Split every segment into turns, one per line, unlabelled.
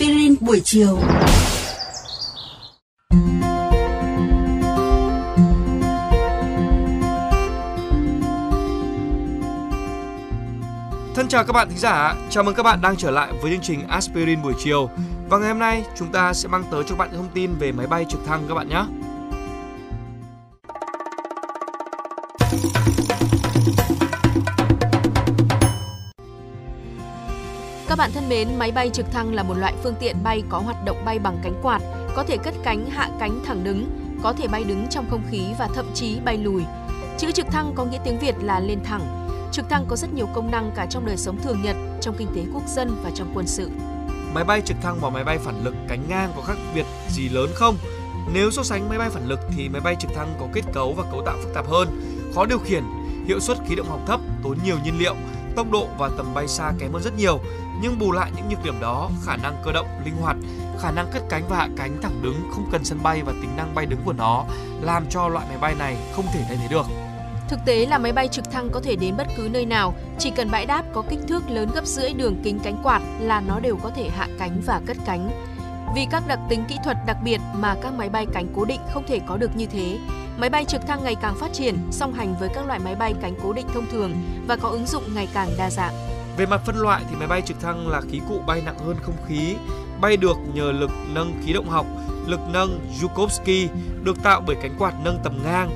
Aspirin buổi chiều.
Thân chào các bạn thính giả, chào mừng các bạn đang trở lại với chương trình Aspirin buổi chiều. Và ngày hôm nay chúng ta sẽ mang tới cho các bạn thông tin về máy bay trực thăng các bạn nhé.
Các bạn thân mến, máy bay trực thăng là một loại phương tiện bay có hoạt động bay bằng cánh quạt, có thể cất cánh hạ cánh thẳng đứng, có thể bay đứng trong không khí và thậm chí bay lùi. Chữ trực thăng có nghĩa tiếng Việt là lên thẳng. Trực thăng có rất nhiều công năng cả trong đời sống thường nhật, trong kinh tế quốc dân và trong quân sự.
Máy bay trực thăng và máy bay phản lực cánh ngang có khác biệt gì lớn không? Nếu so sánh máy bay phản lực thì máy bay trực thăng có kết cấu và cấu tạo phức tạp hơn, khó điều khiển, hiệu suất khí động học thấp, tốn nhiều nhiên liệu, tốc độ và tầm bay xa kém hơn rất nhiều. Nhưng bù lại những nhược điểm đó, khả năng cơ động linh hoạt, khả năng cất cánh và hạ cánh thẳng đứng không cần sân bay và tính năng bay đứng của nó làm cho loại máy bay này không thể thay thế được.
Thực tế là máy bay trực thăng có thể đến bất cứ nơi nào, chỉ cần bãi đáp có kích thước lớn gấp rưỡi đường kính cánh quạt là nó đều có thể hạ cánh và cất cánh. Vì các đặc tính kỹ thuật đặc biệt mà các máy bay cánh cố định không thể có được như thế, máy bay trực thăng ngày càng phát triển song hành với các loại máy bay cánh cố định thông thường và có ứng dụng ngày càng đa dạng.
Về mặt phân loại thì máy bay trực thăng là khí cụ bay nặng hơn không khí, bay được nhờ lực nâng khí động học, lực nâng Yukovsky được tạo bởi cánh quạt nâng tầm ngang.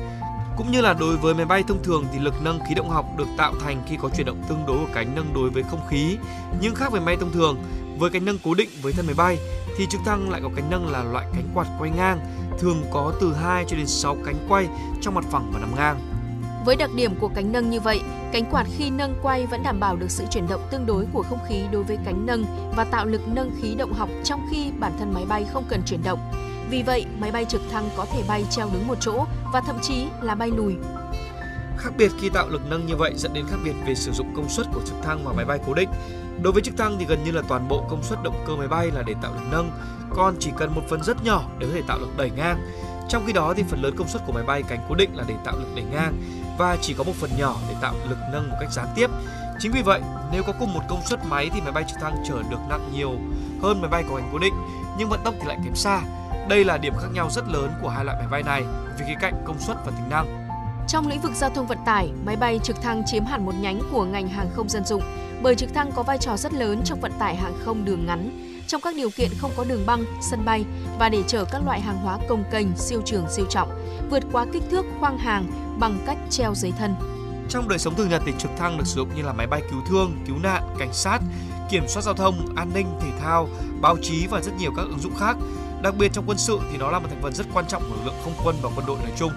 Cũng như là đối với máy bay thông thường thì lực nâng khí động học được tạo thành khi có chuyển động tương đối của cánh nâng đối với không khí. Nhưng khác với máy thông thường, với cánh nâng cố định với thân máy bay thì trực thăng lại có cánh nâng là loại cánh quạt quay ngang, thường có từ 2 cho đến 6 cánh quay trong mặt phẳng và nằm ngang.
Với đặc điểm của cánh nâng như vậy, cánh quạt khi nâng quay vẫn đảm bảo được sự chuyển động tương đối của không khí đối với cánh nâng và tạo lực nâng khí động học trong khi bản thân máy bay không cần chuyển động. Vì vậy, máy bay trực thăng có thể bay treo đứng một chỗ và thậm chí là bay lùi.
Khác biệt khi tạo lực nâng như vậy dẫn đến khác biệt về sử dụng công suất của trực thăng và máy bay cố định. Đối với trực thăng thì gần như là toàn bộ công suất động cơ máy bay là để tạo lực nâng, còn chỉ cần một phần rất nhỏ để có thể tạo lực đẩy ngang. Trong khi đó thì phần lớn công suất của máy bay cánh cố định là để tạo lực đẩy ngang và chỉ có một phần nhỏ để tạo lực nâng một cách gián tiếp. Chính vì vậy, nếu có cùng một công suất máy thì máy bay trực thăng chở được nặng nhiều hơn máy bay có cánh cố định, nhưng vận tốc thì lại kém xa. Đây là điểm khác nhau rất lớn của hai loại máy bay này vì khía cạnh công suất và tính năng.
Trong lĩnh vực giao thông vận tải, máy bay trực thăng chiếm hẳn một nhánh của ngành hàng không dân dụng bởi trực thăng có vai trò rất lớn trong vận tải hàng không đường ngắn trong các điều kiện không có đường băng, sân bay và để chở các loại hàng hóa công kênh siêu trường siêu trọng, vượt quá kích thước khoang hàng bằng cách treo giấy thân.
Trong đời sống thường nhật thì trực thăng được sử dụng như là máy bay cứu thương, cứu nạn, cảnh sát, kiểm soát giao thông, an ninh, thể thao, báo chí và rất nhiều các ứng dụng khác. Đặc biệt trong quân sự thì nó là một thành phần rất quan trọng của lực lượng không quân và quân đội nói chung.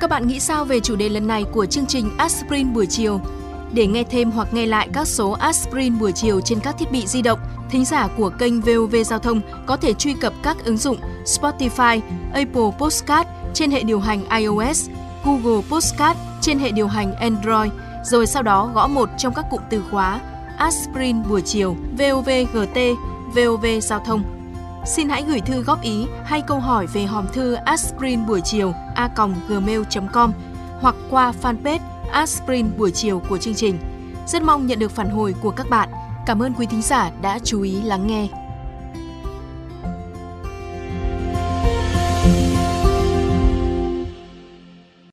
Các bạn nghĩ sao về chủ đề lần này của chương trình Aspirin buổi chiều? Để nghe thêm hoặc nghe lại các số Aspirin buổi chiều trên các thiết bị di động, thính giả của kênh VOV Giao thông có thể truy cập các ứng dụng Spotify, Apple Podcast trên hệ điều hành iOS, Google Podcast trên hệ điều hành Android, rồi sau đó gõ một trong các cụm từ khóa Aspirin buổi chiều, VOVGT, VOV Giao thông. Xin hãy gửi thư góp ý hay câu hỏi về hòm thư aspirin buổi chiều a.gmail.com hoặc qua fanpage Aspirin buổi chiều của chương trình. Rất mong nhận được phản hồi của các bạn. Cảm ơn quý thính giả đã chú ý lắng nghe.